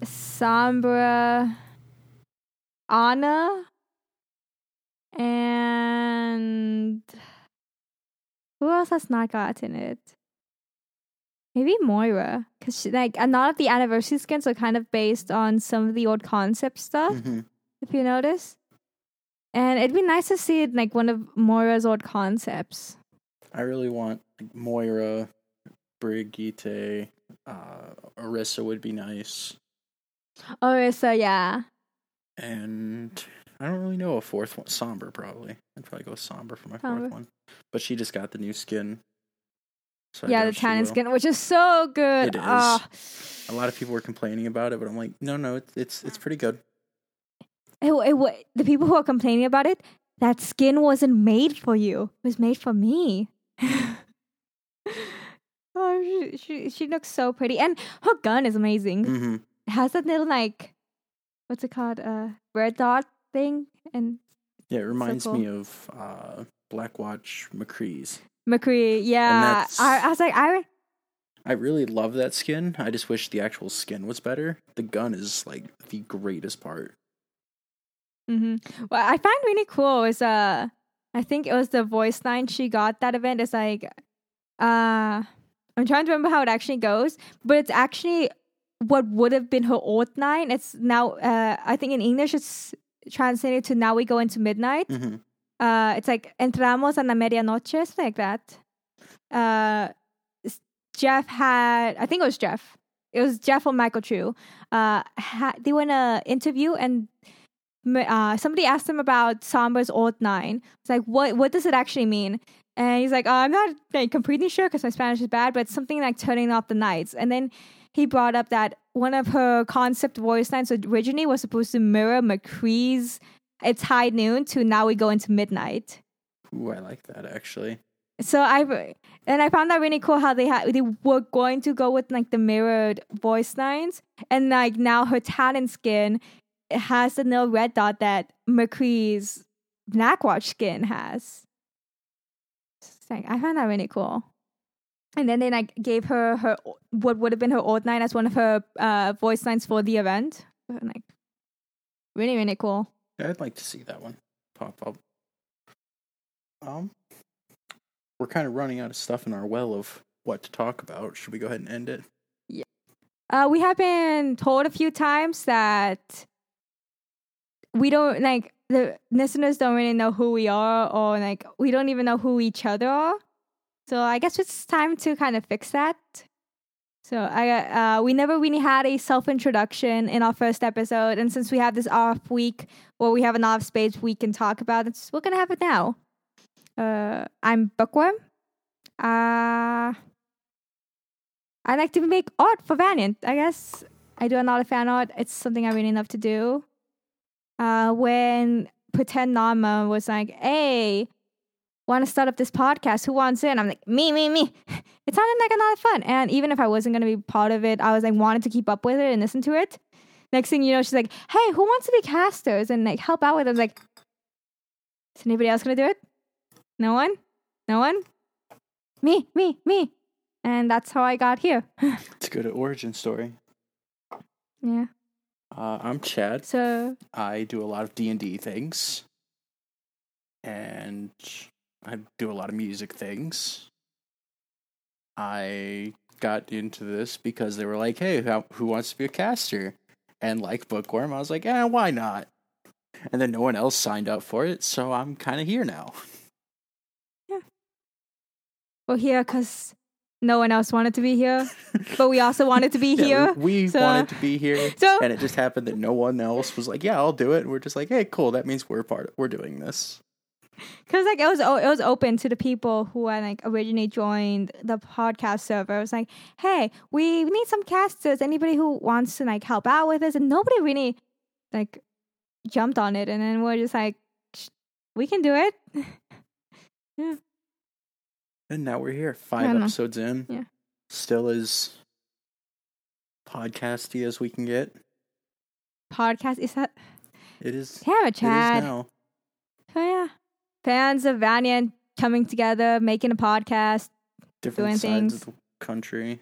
Sombra, Ana, and who else has not gotten it? Maybe Moira, because like a lot of the anniversary skins are kind of based on some of the old concept stuff. hmm If you notice, And it'd be nice to see it like one of Moira's old concepts. I really want Moira, Brigitte, uh, Orisa would be nice, so yeah. and I don't really know a fourth one. Sombra probably. I'd probably go with Sombra for my Sombra. fourth one. But she just got the new skin. So yeah, the Talon skin, which is so good. It is. Ah. A lot of people were complaining about it, but I'm like, no, no, it's it's, it's pretty good. It, it, the people who are complaining about it, that skin wasn't made for you. It was made for me. <laughs> oh, she, she she looks so pretty, and her gun is amazing. hmm It has that little like, what's it called? Uh, red dot thing, and Yeah, it reminds cool. me of uh, Blackwatch McCree's. McCree. Yeah, I, I was like, I I really love that skin. I just wish the actual skin was better. The gun is like the greatest part. hmm What I find really cool is uh I think it was the voice line she got that event is like uh I'm trying to remember how it actually goes, but it's actually what would have been her old line. It's now uh I think in English it's translated to now we go into midnight. hmm Uh it's like entramos a la medianoche, something like that. Uh Jeff had I think it was Jeff. It was Jeff or Michael Chu. Uh they in a interview and uh, somebody asked him about Sombra's old nine. It's like, what what does it actually mean? And he's like, oh, I'm not like completely sure because my Spanish is bad, but it's something like turning off the nights. And then he brought up that one of her concept voice lines originally was supposed to mirror McCree's "It's high noon" to "Now we go into midnight." Ooh, I like that actually. So I and I found that really cool how they had they were going to go with like the mirrored voice lines, and like now her Talon skin has the little red dot that McCree's Blackwatch skin has. It's like, I found that really cool. And then they like gave her her what would have been her old line as one of her uh, voice lines for the event. Like really really cool. Yeah, I'd like to see that one pop up. Um, we're kind of running out of stuff in our well of what to talk about. Should we go ahead and end it? Uh, we have been told a few times that we don't like the listeners don't really know who we are, or like we don't even know who each other are. So I guess it's time to kind of fix that. So I uh, we never really had a self introduction in our first episode, and since we have this off week or we have an off space we can talk about it, we're gonna have it now. Uh, I'm Bookworm. Uh I like to make art for Valiant. I guess I do a lot of fan art. It's something I really love to do. Uh, when Pretend Nama was like, hey, want to start up this podcast? Who wants in? I'm like, me, me, me. <laughs> It sounded like a lot of fun. And even if I wasn't going to be part of it, I was like, wanted to keep up with it and listen to it. Next thing you know, she's like, hey, who wants to be casters and like help out with it? I was like, is anybody else going to do it? No one? No one? Me, me, me. And that's how I got here. <laughs> It's a good origin story. yeah. Uh, I'm Chad. So I do a lot of D and D things, and I do a lot of music things. I got into this because they were like, "Hey, who wants to be a caster?" And like Bookworm, I was like, "Eh, why not?" And then no one else signed up for it, so I'm kind of here now. Yeah. We're here because no one else wanted to be here, but we also wanted to be <laughs> Yeah, here. we we so- wanted to be here, So- and it just happened that no one else was like, "Yeah, I'll do it." And we're just like, "Hey, cool. That means we're part. Of, We're doing this." <laughs> Because like it was it was open to the people who had like originally joined the podcast server. It was like, hey, we need some casters. Anybody who wants to like help out with this, and nobody really like jumped on it. And then we're just like, we can do it. <laughs> yeah. And now we're here, five don't know. episodes in. Yeah. Still as podcasty as we can get. Podcast is that? It is. Damn it, It is now. So yeah, fans of Valiant coming together, making a podcast. Different Doing sides things. of the country.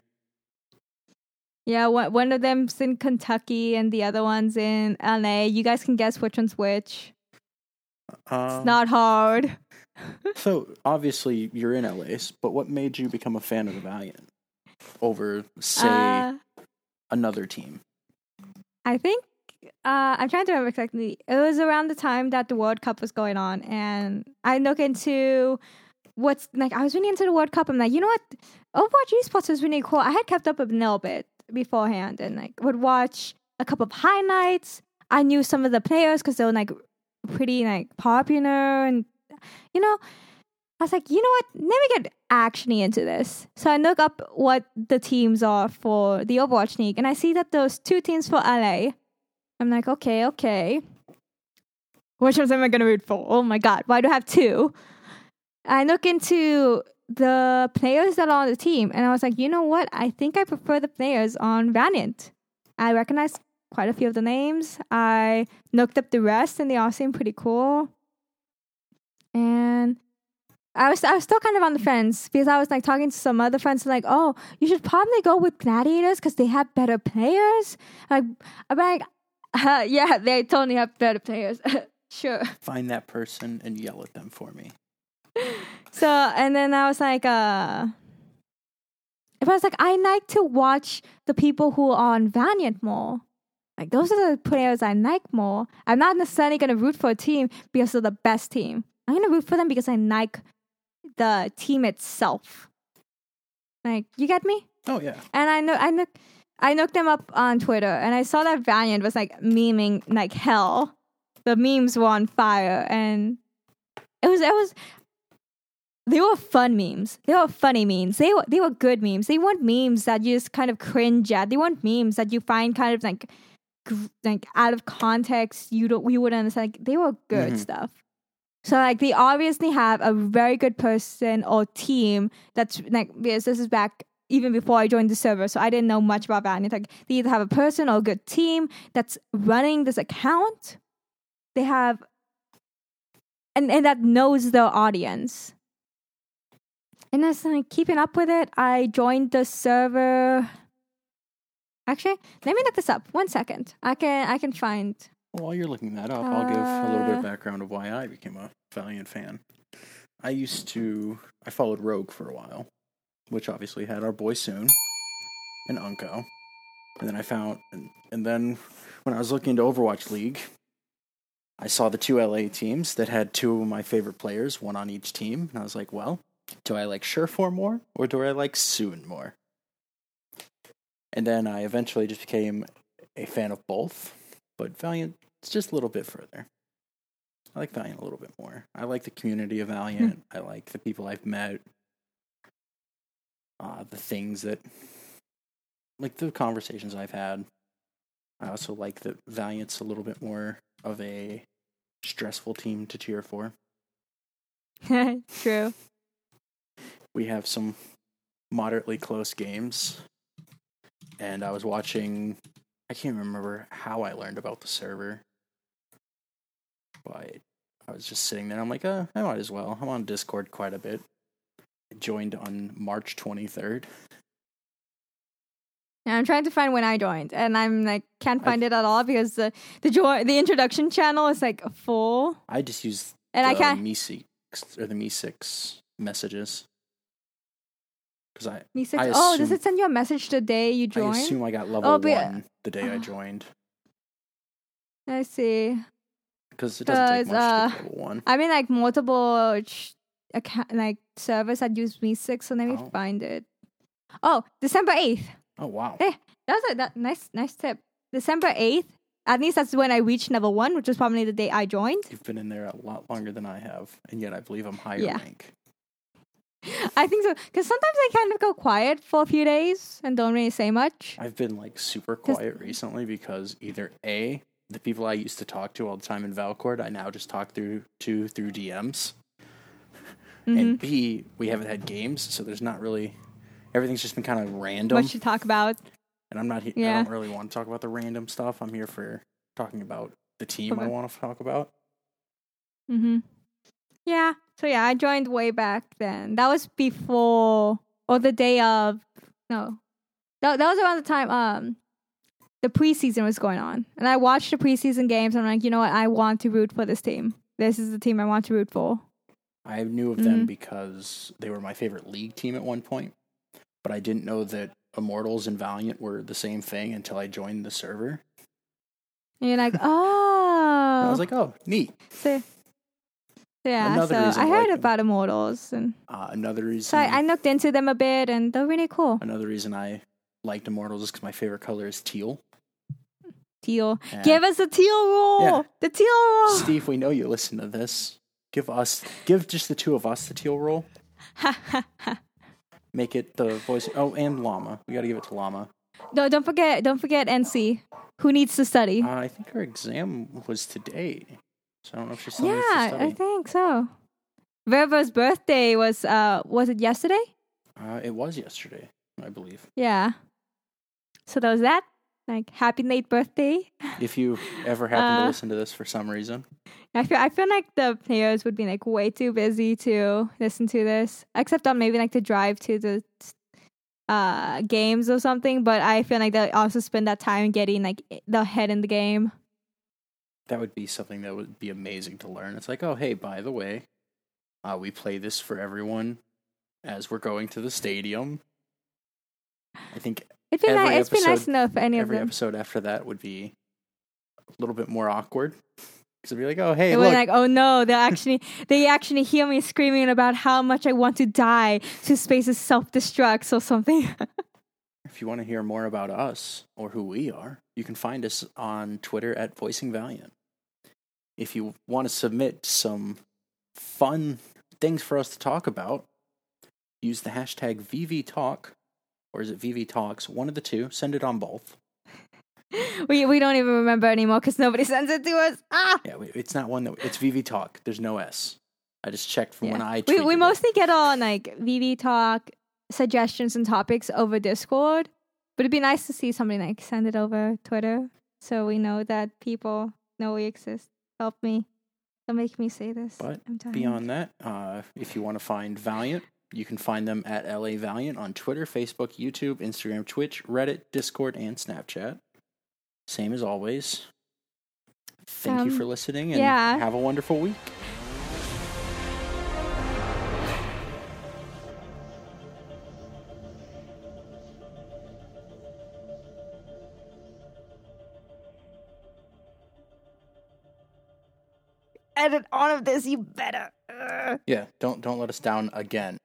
Yeah, one one of them's in Kentucky and the other one's in LA. You guys can guess which one's which. Um, It's not hard. <laughs> So obviously you're in LA, but what made you become a fan of the Valiant over, say, Uh, another team? I think uh, I'm trying to remember exactly. It was around the time that the World Cup was going on, and I look into what's like. I was really into the World Cup. I'm like, you know what? Overwatch esports is really cool. I had kept up a little bit beforehand, and like would watch a couple of highlights. I knew some of the players because they were like pretty like popular, and you know, I was like, you know what? Let me get actually into this. So I look up what the teams are for the Overwatch League, and I see that there's two teams for LA. I'm like, okay, okay. Which ones am I gonna root for? Oh my god, why do I have two? I look into the players that are on the team, and I was like, you know what? I think I prefer the players on Valiant. I recognize quite a few of the names. I looked up the rest, and they all seem pretty cool. And I was I was still kind of on the fence because I was like talking to some other friends like, oh, you should probably go with gladiators because they have better players. Like, I'm like, uh, <laughs> yeah, they totally have better players. <laughs> sure. Find that person and yell at them for me. <laughs> So and then I was like, uh, if I was like, I like to watch the people who are on Valiant more. Like those are the players I like more. I'm not necessarily gonna root for a team because they're the best team. I'm gonna root for them because I like the team itself. Like, you get me? Oh yeah. And I know I look I looked them up on Twitter and I saw that Valiant was like memeing like hell. The memes were on fire and it was it was they were fun memes. They were funny memes. They were they were good memes. They weren't memes that you just kind of cringe at. They weren't memes that you find kind of like like out of context. You don't you wouldn't understand. Like, they were good Mhm. stuff. So like they obviously have a very good person or team that's like because this is back even before I joined the server, so I didn't know much about Valiant. Like they either have a person or a good team that's running this account. They have and, and that knows their audience. And that's like keeping up with it. I joined the server. Actually, let me look this up. One second. I can I can find While you're looking that up, I'll give a little bit Uh. of background of why I became a Valiant fan. I used to I followed Rogue for a while, which obviously had our boy Soon and uNKOE. And then I found and, and then when I was looking into Overwatch League, I saw the two LA teams that had two of my favorite players, one on each team, and I was like, well, do I like Surefour more or do I like Soon more? And then I eventually just became a fan of both, but Valiant it's just a little bit further. I like Valiant a little bit more. I like the community of Valiant. Hmm. I like the people I've met. Uh, the things that, like the conversations I've had. I also like that Valiant's a little bit more of a stressful team to cheer for. <laughs> True. we have some moderately close games. And I was watching I can't remember how I learned about the server. But I was just sitting there, I'm like, uh, I might as well. I'm on Discord quite a bit. I joined on March twenty third. Yeah, I'm trying to find when I joined, and I'm like can't find it at all because the the join the introduction channel is like full, I just use and I can't. Mee6 or the Mee6 messages. Because I, Mee6. I oh, does it send you a message the day you I join? assume I got level Oh, but- one the day I uh, joined. I see. Because it doesn't take much to uh, get level one. I mean, like multiple ch- account, like servers that use Mee6, so let me Oh. find it. Oh, December eighth. Oh wow. Eh. That was a that, nice nice tip. December eighth. At least that's when I reached level one, which was probably the day I joined. You've been in there a lot longer than I have, and yet I believe I'm higher Yeah. rank. <laughs> I think so because sometimes I kind of go quiet for a few days and don't really say much. I've been like super quiet recently because either A, the people I used to talk to all the time in Valcord, I now just talk through to through DMs. Mhm. And B, we haven't had games, so there's not really everything's just been kind of random. What you talk about? and I'm not he- I don't really want to talk about the random stuff. I'm here for talking about the team I want to talk about. Mm-hmm. Yeah. So yeah, I joined way back then. That was before or the day of no. That that was around the time um the preseason was going on. And I watched the preseason games and I'm like, you know what, I want to root for this team. This is the team I want to root for. I knew of them Mhm. because they were my favorite league team at one point, but I didn't know that Immortals and Valiant were the same thing until I joined the server. And you're like, <laughs> oh. I was like, oh, neat. so, yeah, Another so reason I heard like them. about Immortals, and Uh, another reason. so I, I looked into them a bit, and they're really cool. another reason I liked Immortals is because my favorite color is teal. Teal, And give us the teal rule. Yeah. The teal rule. Steve, we know you listen to this. Give us, give just the two of us the teal role. <laughs> Make it the voice. Oh, and Llama. We got to give it to Llama. no, don't forget, don't forget NC. Who needs to study? Uh, I think her exam was today, so I don't know if she's still needs to yeah, study. I think so. Verva's birthday was uh was it yesterday? Uh, it was yesterday, I believe. Yeah. So that was that. Like happy late birthday. If you ever happen Uh, to listen to this for some reason, I feel I feel like the players would be like way too busy to listen to this, except on maybe like to drive to the uh games or something. But I feel like they also spend that time getting like the head in the game. that would be something that would be amazing to learn. It's like, oh, hey, by the way, uh, we play this for everyone as we're going to the stadium. I think It'd be nice. It'd be nice episode- to know if any of every episode after that would be a little bit more awkward because it'd be like, oh, hey, They look, like, oh no, they actually <laughs> they actually hear me screaming about how much I want to die to spaces self destructs or something. <laughs> if you want to hear more about us or who we are, you can find us on Twitter at Voicing Valiant. If you want to submit some fun things for us to talk about, use the hashtag VVTalk, or is it VVTalks? One of the two. Send it on both. <laughs> we we don't even remember anymore because nobody <laughs> sends it to us. Ah. Yeah, we- it's not one that it's VVTalk. There's no S. I just checked from when I we we it. mostly get on like VV talk suggestions and topics over Discord, but it'd be nice to see somebody like send it over Twitter so we know that people know we exist. Help me, don't make me say this. But. Beyond that, uh, if you want to find Valiant, you can find them at LA Valiant on Twitter, Facebook, YouTube, Instagram, Twitch, Reddit, Discord, and Snapchat. Same as always. Thank you Um, for listening and yeah. have a wonderful week. edit all of this. You better. Ugh. Yeah, don't don't let us down again.